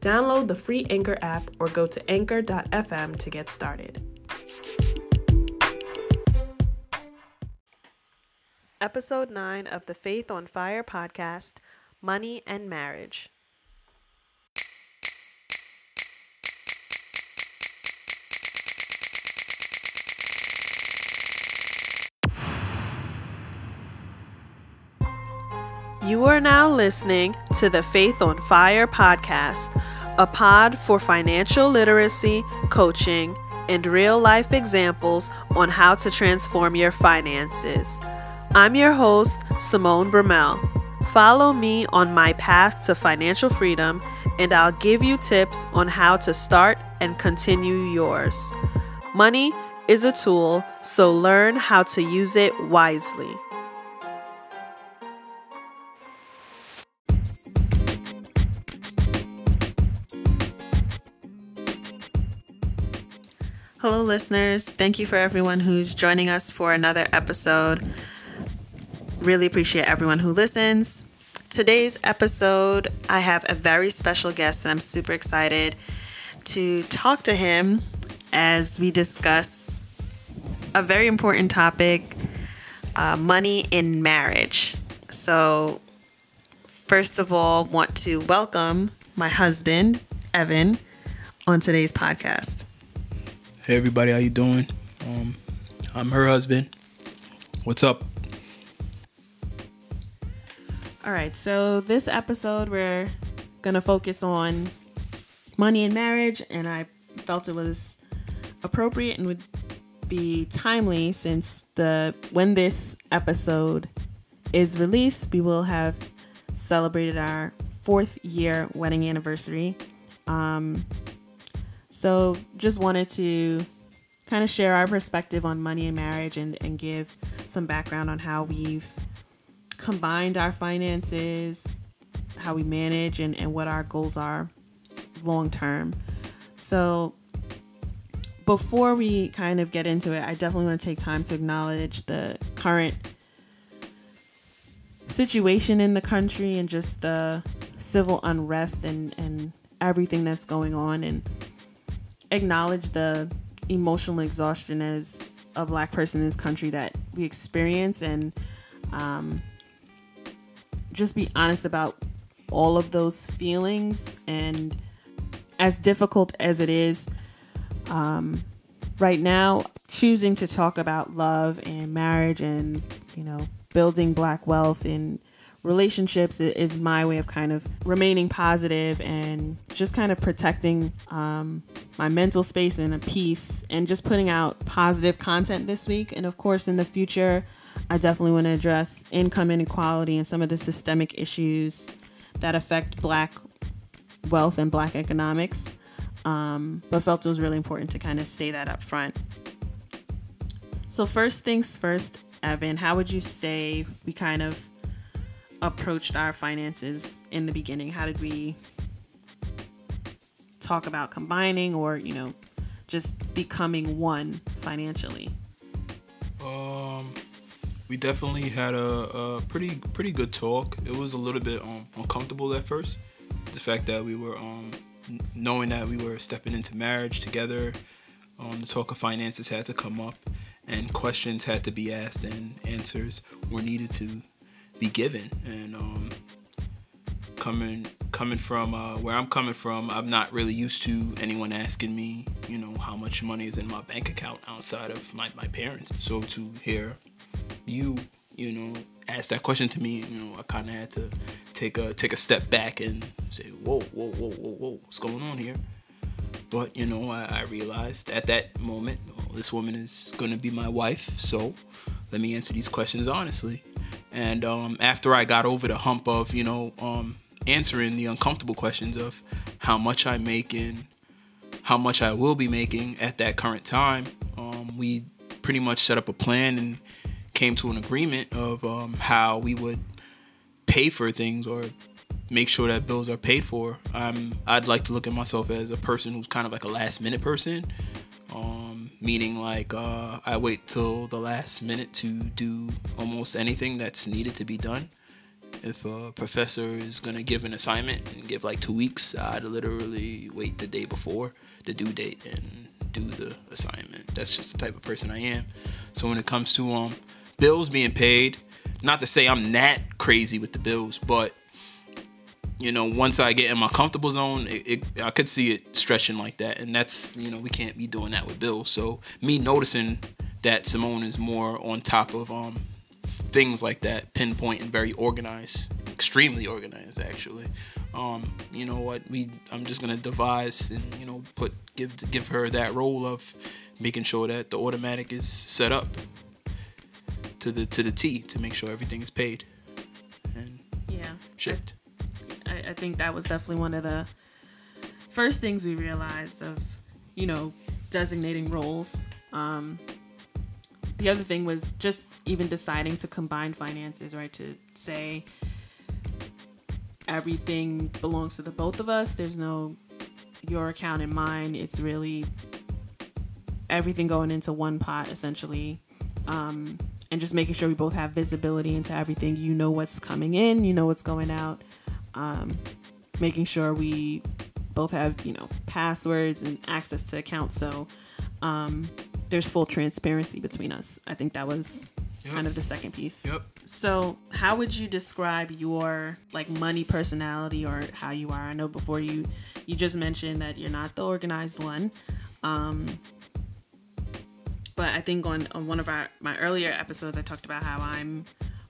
Download the free Anchor app or go to anchor.fm to get started. Episode 9 of the Faith on Fire podcast Money and Marriage. You are now listening to the Faith on Fire podcast, a pod for financial literacy, coaching, and real life examples on how to transform your finances. I'm your host, Simone Brumell. Follow me on my path to financial freedom, and I'll give you tips on how to start and continue yours. Money is a tool, so learn how to use it wisely. Hello, listeners. Thank you for everyone who's joining us for another episode. Really appreciate everyone who listens. Today's episode, I have a very special guest, and I'm super excited to talk to him as we discuss a very important topic uh, money in marriage. So, first of all, want to welcome my husband, Evan, on today's podcast. Hey everybody, how you doing? Um, I'm her husband. What's up? All right, so this episode we're gonna focus on money and marriage, and I felt it was appropriate and would be timely since the when this episode is released, we will have celebrated our fourth year wedding anniversary. Um, so just wanted to kind of share our perspective on money and marriage and, and give some background on how we've combined our finances, how we manage, and, and what our goals are long term. So before we kind of get into it, I definitely want to take time to acknowledge the current situation in the country and just the civil unrest and, and everything that's going on and acknowledge the emotional exhaustion as a black person in this country that we experience and um, just be honest about all of those feelings. And as difficult as it is um, right now choosing to talk about love and marriage and you know building black wealth and relationships is my way of kind of remaining positive and just kind of protecting um, my mental space and a peace and just putting out positive content this week. And of course, in the future, I definitely want to address income inequality and some of the systemic issues that affect Black wealth and Black economics. Um, but felt it was really important to kind of say that up front. So, first things first, Evan, how would you say we kind of approached our finances in the beginning? How did we talk about combining or, you know, just becoming one financially? Um, we definitely had a, a pretty pretty good talk. It was a little bit um, uncomfortable at first, the fact that we were um, knowing that we were stepping into marriage together. Um, the talk of finances had to come up, and questions had to be asked, and answers were needed to be given. And um, coming coming from uh, where I'm coming from, I'm not really used to anyone asking me, you know, how much money is in my bank account outside of my, my parents. So to hear you, you know, ask that question to me, you know, I kind of had to take a take a step back and say, whoa, whoa, whoa, whoa, whoa, what's going on here? But you know, I, I realized at that moment, well, this woman is going to be my wife, so let me answer these questions honestly. And um, after I got over the hump of, you know, um, answering the uncomfortable questions of how much I make and how much I will be making at that current time. Um, we pretty much set up a plan and came to an agreement of um, how we would pay for things or make sure that bills are paid for. I'm I'd like to look at myself as a person who's kind of like a last minute person. Um, meaning like uh, I wait till the last minute to do almost anything that's needed to be done. If a professor is gonna give an assignment and give like two weeks, I'd literally wait the day before the due date and do the assignment. That's just the type of person I am. So when it comes to um bills being paid, not to say I'm that crazy with the bills, but you know, once I get in my comfortable zone, it, it, I could see it stretching like that, and that's you know we can't be doing that with Bill. So me noticing that Simone is more on top of um things like that, pinpoint and very organized, extremely organized actually. Um, you know what? We I'm just gonna devise and you know put give give her that role of making sure that the automatic is set up to the to the T to make sure everything is paid and yeah shipped. I, I think that was definitely one of the first things we realized of you know designating roles. Um, the other thing was just even deciding to combine finances, right? To say everything belongs to the both of us. There's no your account and mine. It's really everything going into one pot essentially. Um, and just making sure we both have visibility into everything. You know what's coming in, you know what's going out. Um, making sure we both have, you know, passwords and access to accounts. So um, there's full transparency between us. I think that was yep. kind of the second piece. Yep. So how would you describe your like money personality or how you are? I know before you you just mentioned that you're not the organized one. Um, but I think on, on one of our my earlier episodes, I talked about how I'm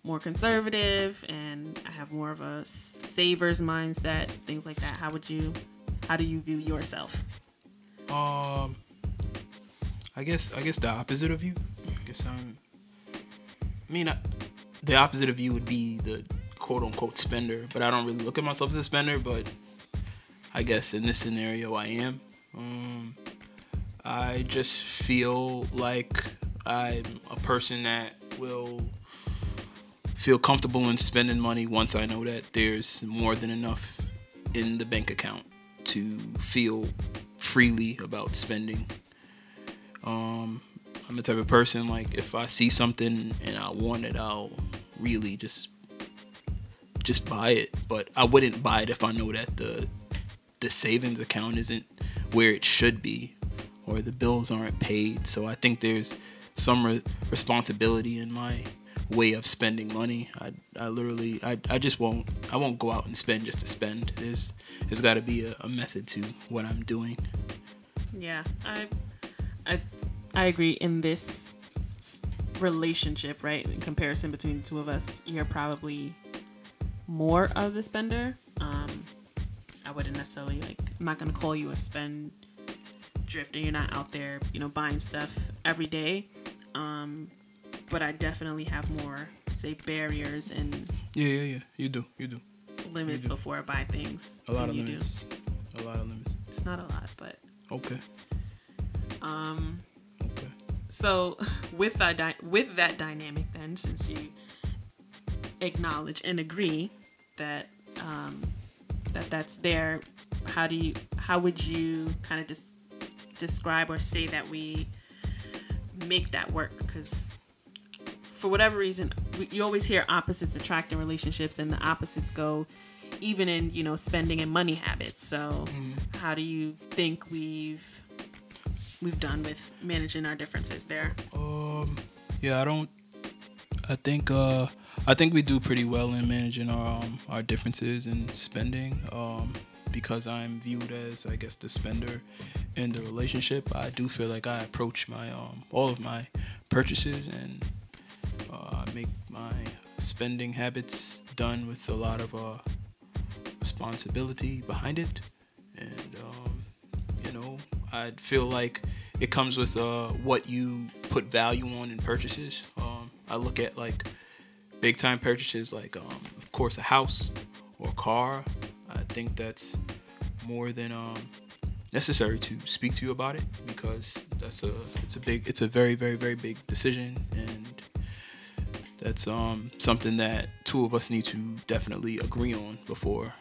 more conservative and I have more of a savers mindset, things like that. How would you, how do you view yourself? Um, I guess I guess the opposite of you. I guess I'm. I mean, I, the opposite of you would be the quote unquote spender, but I don't really look at myself as a spender. But I guess in this scenario, I am. Um, I just feel like I'm a person that will feel comfortable in spending money once I know that there's more than enough in the bank account to feel freely about spending. Um, I'm the type of person like if I see something and I want it, I'll really just just buy it. But I wouldn't buy it if I know that the the savings account isn't where it should be or the bills aren't paid. So I think there's some re- responsibility in my way of spending money. I, I literally I, I just won't I won't go out and spend just to spend. There's there's got to be a, a, method to what I'm doing. Yeah, I I I agree in this relationship, right? In comparison between the two of us, you're probably more of the spender. Um, I wouldn't necessarily like. I'm not gonna call you a spend drifter. You're not out there, you know, buying stuff every day. Um, but I definitely have more, say, barriers and yeah, yeah, yeah. You do, you do limits you do. before I buy things. A lot of limits. Do. A lot of limits. It's not a lot, but okay. Um. Okay. So with that di- with that dynamic, then, since you acknowledge and agree that um, that that's there, how do you how would you kind of just describe or say that we make that work because for whatever reason you always hear opposites attract in relationships and the opposites go even in you know spending and money habits so mm-hmm. how do you think we've we've done with managing our differences there um yeah i don't i think uh i think we do pretty well in managing our um, our differences in spending um because I'm viewed as, I guess, the spender in the relationship. I do feel like I approach my um, all of my purchases and make my spending habits done with a lot of uh, responsibility behind it, and um, you know, I feel like it comes with uh, what you put value on in purchases. Um, I look at like big time purchases, like um, of course a house or a car, I think that's more than um, necessary to speak to you about it because that's a it's a big it's a very very very big decision. And that's um something that two of us need to definitely agree on before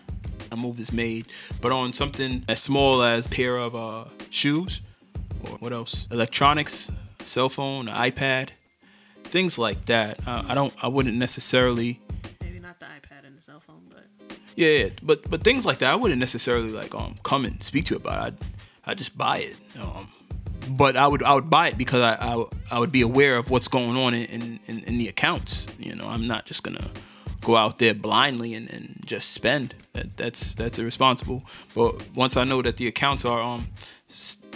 a move is made. But on something as small as a pair of uh, shoes or what else, electronics, cell phone, iPad, things like that. Uh, I don't I wouldn't necessarily Maybe not the iPad and the cell phone, but yeah, yeah, but but things like that, I wouldn't necessarily like um come and speak to you about. It. I'd I just buy it. Um, but I would I would buy it because I I, I would be aware of what's going on in, in, in the accounts. You know, I'm not just gonna go out there blindly and, and just spend. That, that's that's irresponsible. But once I know that the accounts are um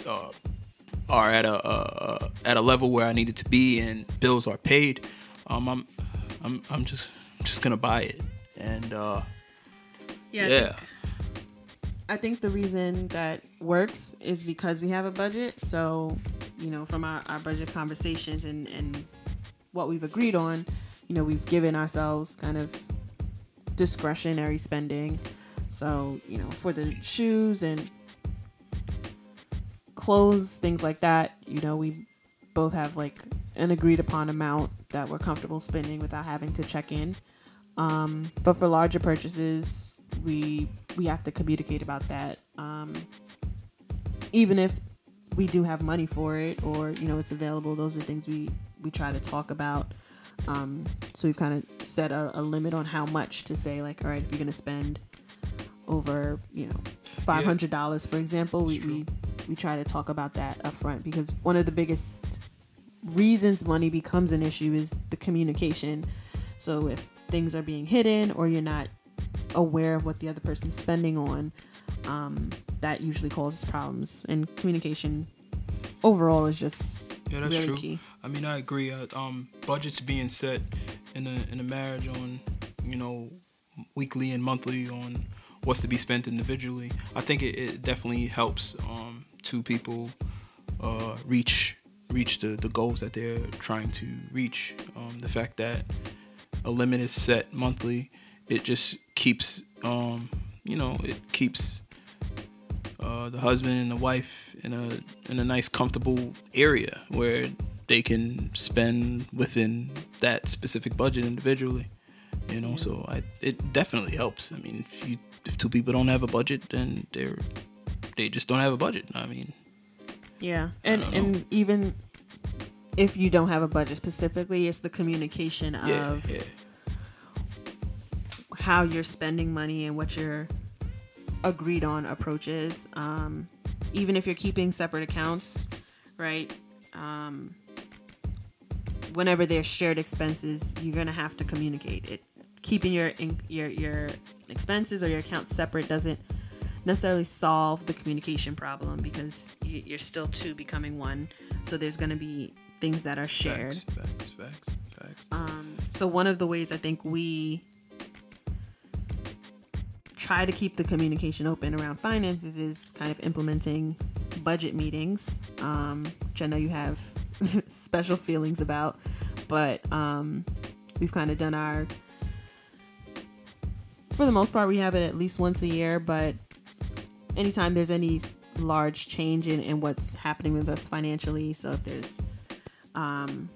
uh, are at a uh, at a level where I need it to be and bills are paid, um, I'm I'm I'm just I'm just gonna buy it and uh, yeah. yeah. I think the reason that works is because we have a budget. So, you know, from our, our budget conversations and, and what we've agreed on, you know, we've given ourselves kind of discretionary spending. So, you know, for the shoes and clothes, things like that, you know, we both have like an agreed upon amount that we're comfortable spending without having to check in. Um, but for larger purchases, we we have to communicate about that. Um, even if we do have money for it or you know it's available, those are things we we try to talk about. Um, so we've kind of set a, a, limit on how much to say like, all right, if you're gonna spend over you know five hundred dollars, yeah. for example, we, we we try to talk about that up front because one of the biggest reasons money becomes an issue is the communication. So if things are being hidden or you're not aware of what the other person's spending on, um, that usually causes problems. And communication overall is just yeah, that's really true. Key. I mean, I agree. Uh, um, budgets being set in a in a marriage on you know weekly and monthly on what's to be spent individually. I think it, it definitely helps um, two people uh, reach reach the, the goals that they're trying to reach. Um, the fact that a limit is set monthly, it just keeps um, you know it keeps uh, the husband and the wife in a in a nice comfortable area where they can spend within that specific budget individually. You know, so I it definitely helps. I mean, if you if two people don't have a budget, then they're they just don't have a budget. I mean, yeah, and and even if you don't have a budget specifically, it's the communication yeah, of yeah. How you're spending money and what your agreed on approaches. Um, even if you're keeping separate accounts, right? Um, whenever there's shared expenses, you're gonna have to communicate it. Keeping your your your expenses or your accounts separate doesn't necessarily solve the communication problem because you're still two becoming one. So there's gonna be things that are shared. Facts, facts, facts, facts. Um, so one of the ways I think we try to keep the communication open around finances is kind of implementing budget meetings, um, which I know you have special feelings about, but um, we've kind of done our. For the most part, we have it at least once a year, but anytime there's any large change in, in what's happening with us financially, so if there's um,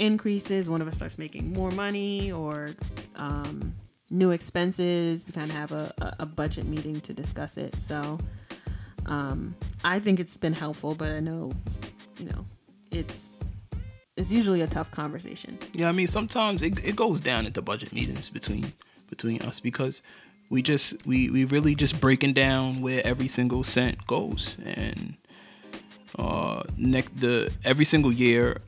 increases, one of us starts making more money, or um, new expenses, we kind of have a, a, budget meeting to discuss it. So um, I think it's been helpful, but I know, you know, it's it's usually a tough conversation. Yeah, I mean sometimes it, it goes down at the budget meetings between between us because we just we we really just breaking down where every single cent goes and uh next the every single year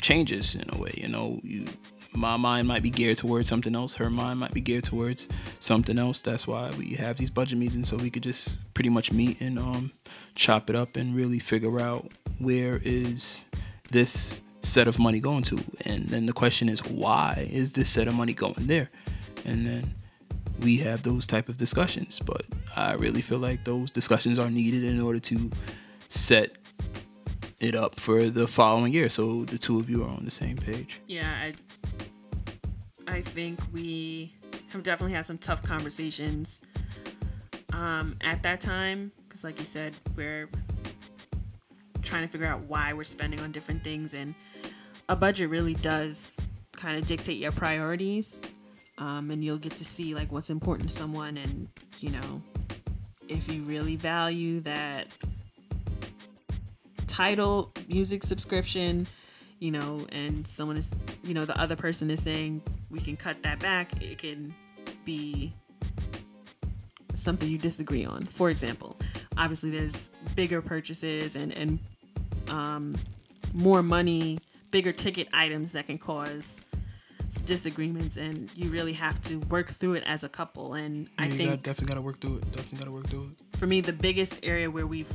changes in a way you know you my mind might be geared towards something else. Her mind might be geared towards something else. That's why we have these budget meetings so we could just pretty much meet and um chop it up and really figure out where is this set of money going to. And then the question is why is this set of money going there? And then we have those type of discussions. But i really feel like those discussions are needed in order to set it up for the following year so the two of you are on the same page yeah i i think we have definitely had some tough conversations um, at that time because, like you said, we're trying to figure out why we're spending on different things, and a budget really does kind of dictate your priorities. Um, and you'll get to see like what's important to someone, and you know, if you really value that Tidal music subscription, you know, and someone is, you know, the other person is saying we can cut that back, it can be something you disagree on. For example, obviously there's bigger purchases and and um, more money, bigger ticket items that can cause disagreements, and you really have to work through it as a couple. And Yeah, I you think got, definitely got to work through it. Definitely got to work through it. for me, the biggest area where we've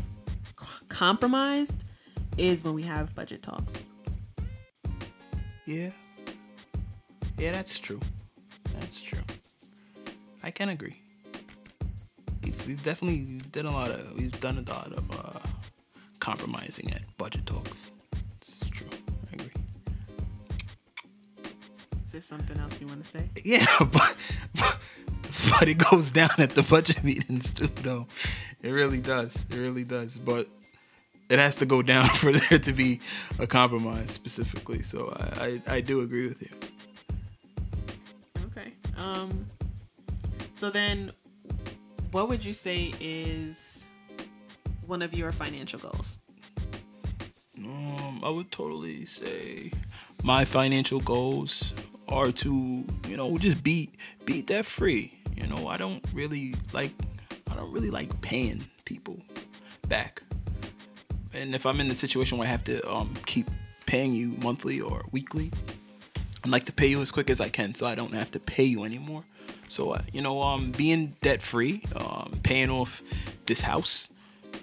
compromised is when we have budget talks. Yeah. Yeah, that's true. That's true. I can agree. We've, we've definitely done a lot of we've done a lot of uh, compromising at budget talks. It's true. I agree. Is there something else you want to say? Yeah, but, but but it goes down at the budget meetings too, though. It really does. It really does. But it has to go down for there to be a compromise specifically. So I I, I do agree with you. Okay. Um. So then, what would you say is one of your financial goals? Um, I would totally say my financial goals are to, you know, just be be debt free. You know, I don't really like I don't really like paying people back. And if I'm in the situation where I have to um, keep paying you monthly or weekly, I'd like to pay you as quick as I can so I don't have to pay you anymore. So, uh, you know, um, being debt free, um, paying off this house,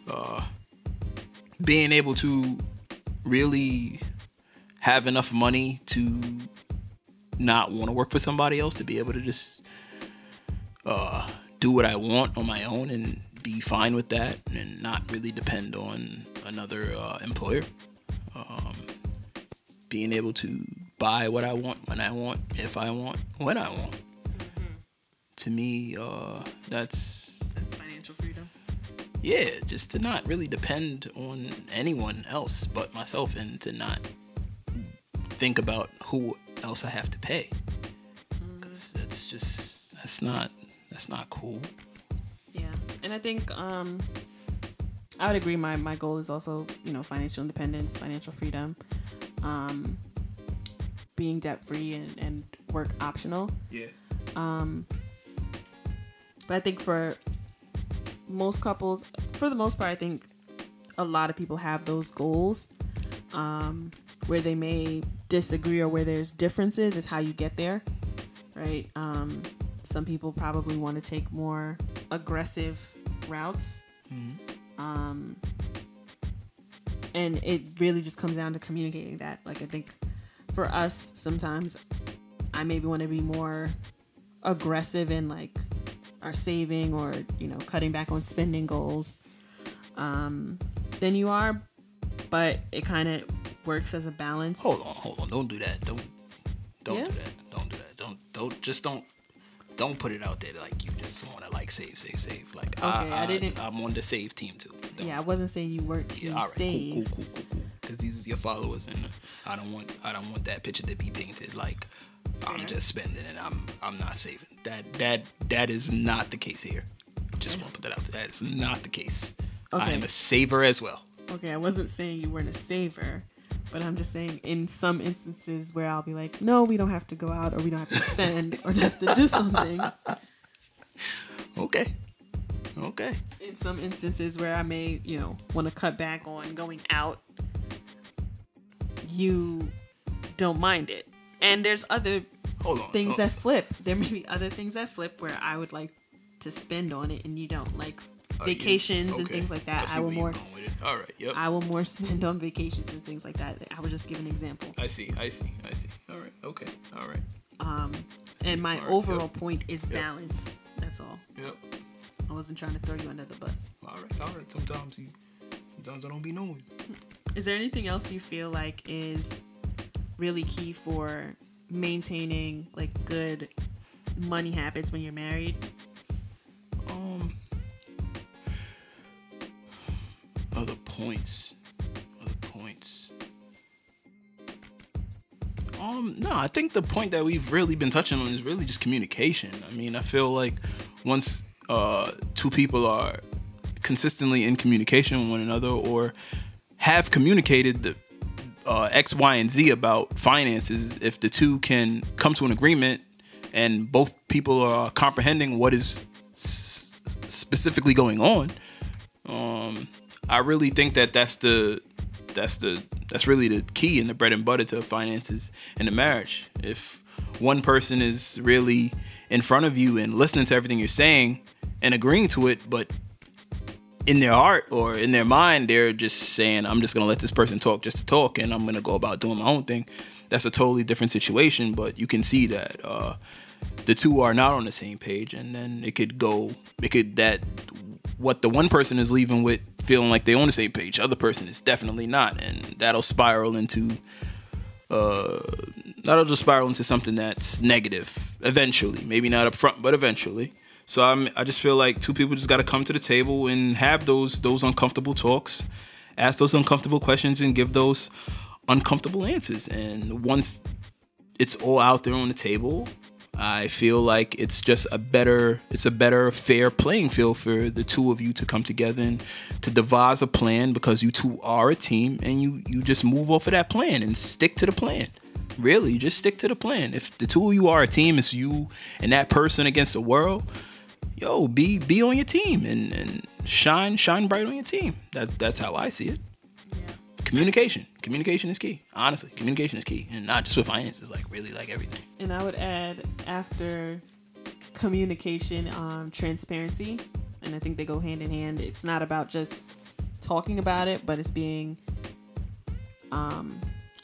uh, being able to really have enough money to not want to work for somebody else to be able to just uh, do what I want on my own and be fine with that and not really depend on another uh, employer. Um, being able to buy what I want when I want, if I want, when I want. To me, uh, that's That's financial freedom. yeah, just to not really depend on anyone else but myself and to not think about who else I have to pay. Cause it's just that's not that's not cool. Yeah, and I think um, I would agree. My my goal is also you know financial independence, financial freedom, um, being debt free and, and work optional. Yeah. Um, But I think for most couples, for the most part, I think a lot of people have those goals. Um, where they may disagree or where there's differences is how you get there, right? Um, some people probably want to take more aggressive routes. Um, and it really just comes down to communicating that. Like, I think for us, sometimes I maybe want to be more aggressive in like our saving or you know cutting back on spending goals um, than you are, but it kind of works as a balance. Hold on, hold on. Don't do that. Don't don't Yeah? do that. Don't do that. Don't don't just don't don't put it out there like you just want to like save, save, save. Like Okay, I didn't- I'm on the save team too. Don't- Yeah, I wasn't saying you weren't team Yeah, all right, save. cool, cool, cool, cool, cool. Because these is your followers, and I don't want I don't want that picture to be painted like I'm just spending and I'm I'm not saving. That that that is not the case here. Just want to put that out there. That is not the case. I am a saver as well. Okay, I wasn't saying you weren't a saver, but I'm just saying in some instances where I'll be like, no, we don't have to go out or we don't have to spend or have to do something. Okay. Okay. In some instances where I may, you know, want to cut back on going out, you don't mind it. And there's other on. things that flip. There may be other things that flip where I would like to spend on it and you don't like Oh, vacations and things like that. see I will more going with it. All right. Yep. I will more spend on vacations and things like that. I would just give an example. I see. I see. I see. All right. Okay. All right. Um and my right, overall yep. point is balance. That's all. Yep. I wasn't trying to throw you under the bus. All right. All right. Sometimes you. Sometimes I don't be knowing. Is there anything else you feel like is really key for maintaining like good money habits when you're married? Points. Other points. Um, no, I think the point that we've really been touching on is really just communication. I mean, I feel like once uh, two people are consistently in communication with one another or have communicated the uh, X, Y, and Z about finances, if the two can come to an agreement and both people are comprehending what is s- specifically going on, um, I really think that that's the that's the that's really the key and the bread and butter to finances and a marriage. If one person is really in front of you and listening to everything you're saying and agreeing to it, but in their heart or in their mind, they're just saying, I'm just to let this person talk just to talk and I'm to go about doing my own thing. That's a totally different situation, but you can see that uh, the two are not on the same page. And then it could go, it could, that what the one person is leaving with feeling like they're on the same page, other person is definitely not. And that'll spiral into, uh, that'll just spiral into something that's negative eventually. Maybe not up front, but eventually. So I'm, I just feel like two people just got to come to the table and have those those uncomfortable talks, ask those uncomfortable questions, and give those uncomfortable answers. And once it's all out there on the table, I feel like it's just a better it's a better fair playing field for the two of you to come together and to devise a plan because you two are a team and you you just move off of that plan and stick to the plan. Really, just stick to the plan. If the two of you are a team, it's you and that person against the world yo, be be on your team and, and shine shine bright on your team. That that's how I see it. Yeah. Communication. Communication is key. Honestly, communication is key, and not just with finances. Like really, like everything. And I would add after communication, um, transparency, and I think they go hand in hand. It's not about just talking about it, but it's being um,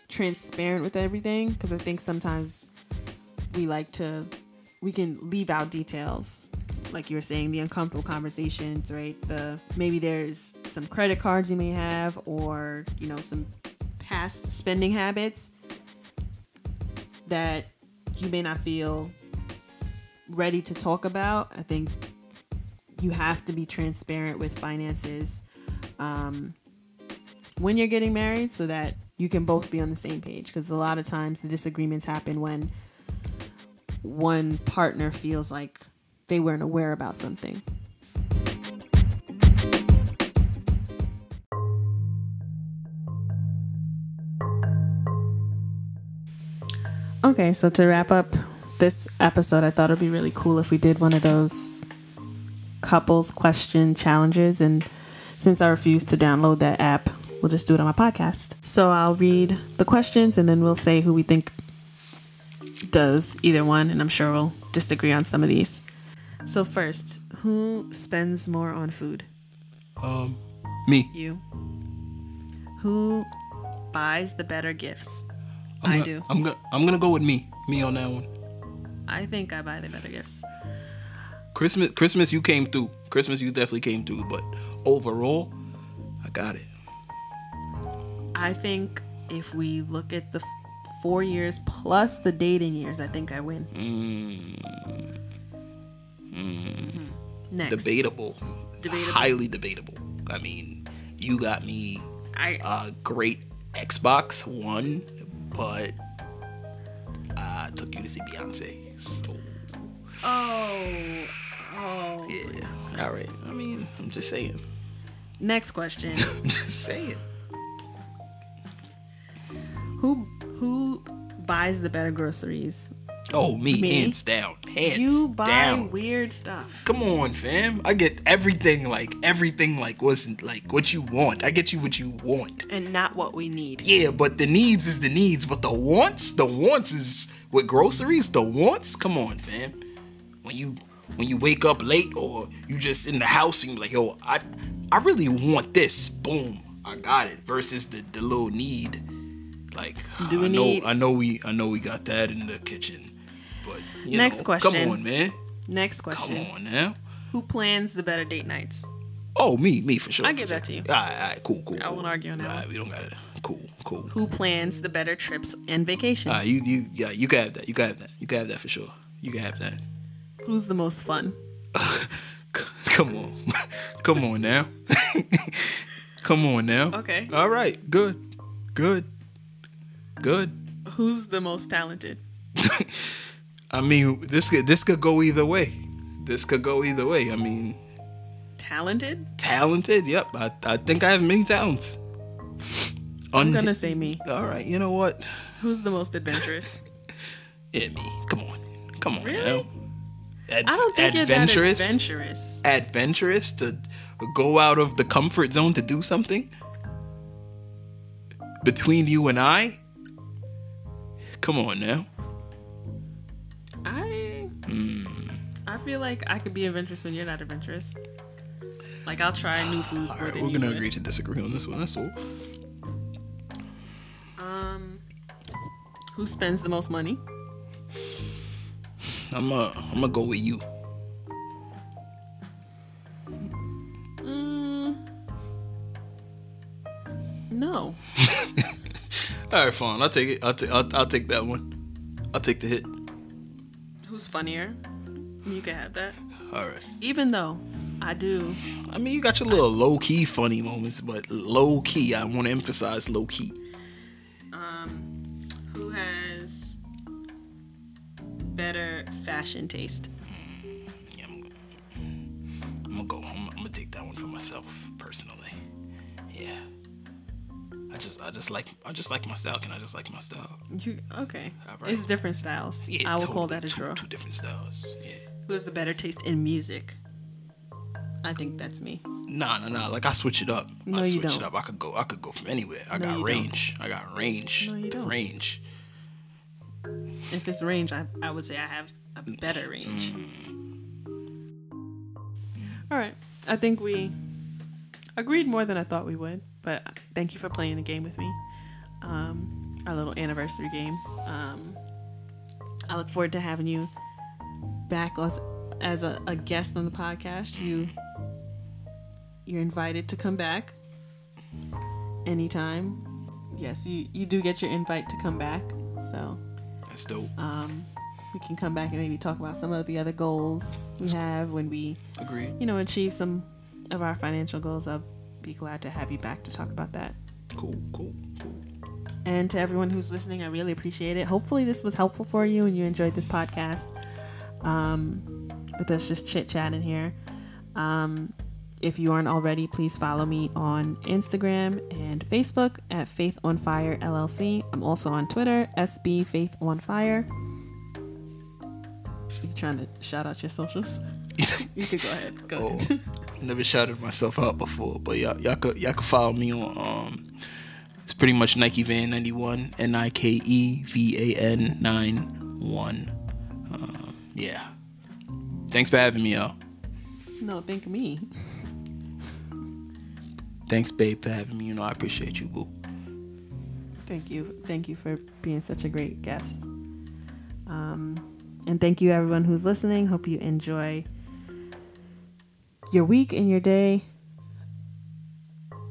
transparent with everything. Because I think sometimes we like to we can leave out details like you were saying, the uncomfortable conversations, right? The maybe there's some credit cards you may have, or you know, some past spending habits that you may not feel ready to talk about. I think you have to be transparent with finances um, when you're getting married so that you can both be on the same page. Because a lot of times the disagreements happen when one partner feels like they weren't aware about something. Okay, so to wrap up this episode, I thought it'd be really cool if we did one of those couples question challenges. And since I refuse to download that app, we'll just do it on my podcast. So I'll read the questions and then we'll say who we think does either one. And I'm sure we'll disagree on some of these. So first, who spends more on food? Um, me. You. Who buys the better gifts? I'm I gonna, do. I'm gonna I'm gonna go with me. Me on that one. I think I buy the better gifts. Christmas Christmas you came through. Christmas you definitely came through, but overall, I got it. I think if we look at the four years plus the dating years, I think I win. Mm. Mm. Next. Debatable. Debatable. Highly debatable. I mean, you got me I a great Xbox One, but I took you to see Beyonce. So oh oh. yeah, all right. I mean, I'm just saying. Next question. I'm just saying. who who buys the better groceries? Oh, me, Me? hands down, hands You buy down. weird stuff. Come on, fam. I get everything like everything like wasn't like what you want. I get you what you want. And not what we need. Yeah, but the needs is the needs, but the wants, the wants is with groceries. The wants, come on, fam. When you when you wake up late or you just in the house and you're like, yo, I I really want this. Boom, I got it. Versus the the little need. Like Do we I know need- I know we I know we got that in the kitchen, you Next know, question. Come on, man. Next question. Come on now. Who plans the better date nights? Oh, me, me for sure. I give sure. that to you. All right, all right, cool, cool. I won't argue on that All right, we don't got it. Cool, cool. Who plans the better trips and vacations? All right, you, you, yeah, you can have that. You can have that. You can have that for sure. You can have that. Who's the most fun? Come on, come on now. Come on now. Okay. All right. Good. Good. Good. Who's the most talented? I mean, this could this could go either way. This could go either way. I mean, Talented? talented. Yep. I, I think I have many talents. I'm Un- gonna say me. All right. You know what? Who's the most adventurous? Yeah, me. Come on. Come on Really? now. Ad- I don't think adventurous. you're that adventurous. adventurous to go out of the comfort zone to do something between you and I. Come on now. Feel like I could be adventurous when you're not adventurous. Like I'll try new foods All right, we're gonna would. agree to disagree on this one. That's all. Um, who spends the most money? I'm uh, I'm gonna go with you. Mm, no. All right, fine. I'll take it. I'll, ta- I'll, I'll take that one. I'll take the hit. Who's funnier? You can have that. All right. Even though I do, I mean, you got your little low key funny moments, but low key. I want to emphasize low key. um, who has better fashion taste? Yeah, I'm, I'm gonna go. I'm, I'm gonna take that one for myself personally. Yeah. I just, I just like, I just like my style. Can I just like my style? You okay? Right. It's different styles. I will call that a two. Two different styles. Yeah. Who has the better taste in music? I think that's me. Nah, nah, nah. Like I switch it up. No, I you switch don't. it up. I could go. I could go from anywhere. I No, got you range. I got range. No, you don't. Range. If it's range, I, I would say I have a better range. All right. I think we agreed more than I thought we would, but thank you for playing the game with me. Um, our little anniversary game. Um, I look forward to having you back as, as a, a guest on the podcast. You you're invited to come back anytime. Yes, you, you do get your invite to come back. So That's dope. um, we can come back and maybe talk about some of the other goals we have when we, Agreed. you know, achieve some of our financial goals. I'll be glad to have you back to talk about that. Cool. Cool. Cool. And to everyone who's listening, I really appreciate it. Hopefully, this was helpful for you and you enjoyed this podcast um, with us just chit chatting here. Um, if you aren't already, please follow me on Instagram and Facebook at Faith on Fire LLC. I'm also on Twitter, SB Faith on Fire. You trying to shout out your socials? You could go ahead. Go Oh, ahead. never shouted myself out before, but y'all, y'all could y'all could follow me on um, it's pretty much Nike Van ninety one N I K E V A N nine one. Uh, yeah. Thanks for having me, y'all. No, thank me. Thanks, babe, for having me. You know, I appreciate you, boo. Thank you. Thank you for being such a great guest. Um, and thank you, everyone who's listening. Hope you enjoy your week and your day.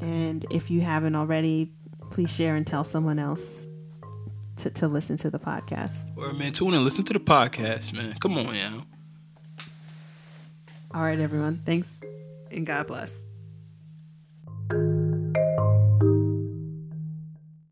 And if you haven't already, please share and tell someone else to, to listen to the podcast. Or man, tune in, and listen to the podcast, man. Come on, y'all. All right, everyone. Thanks and God bless.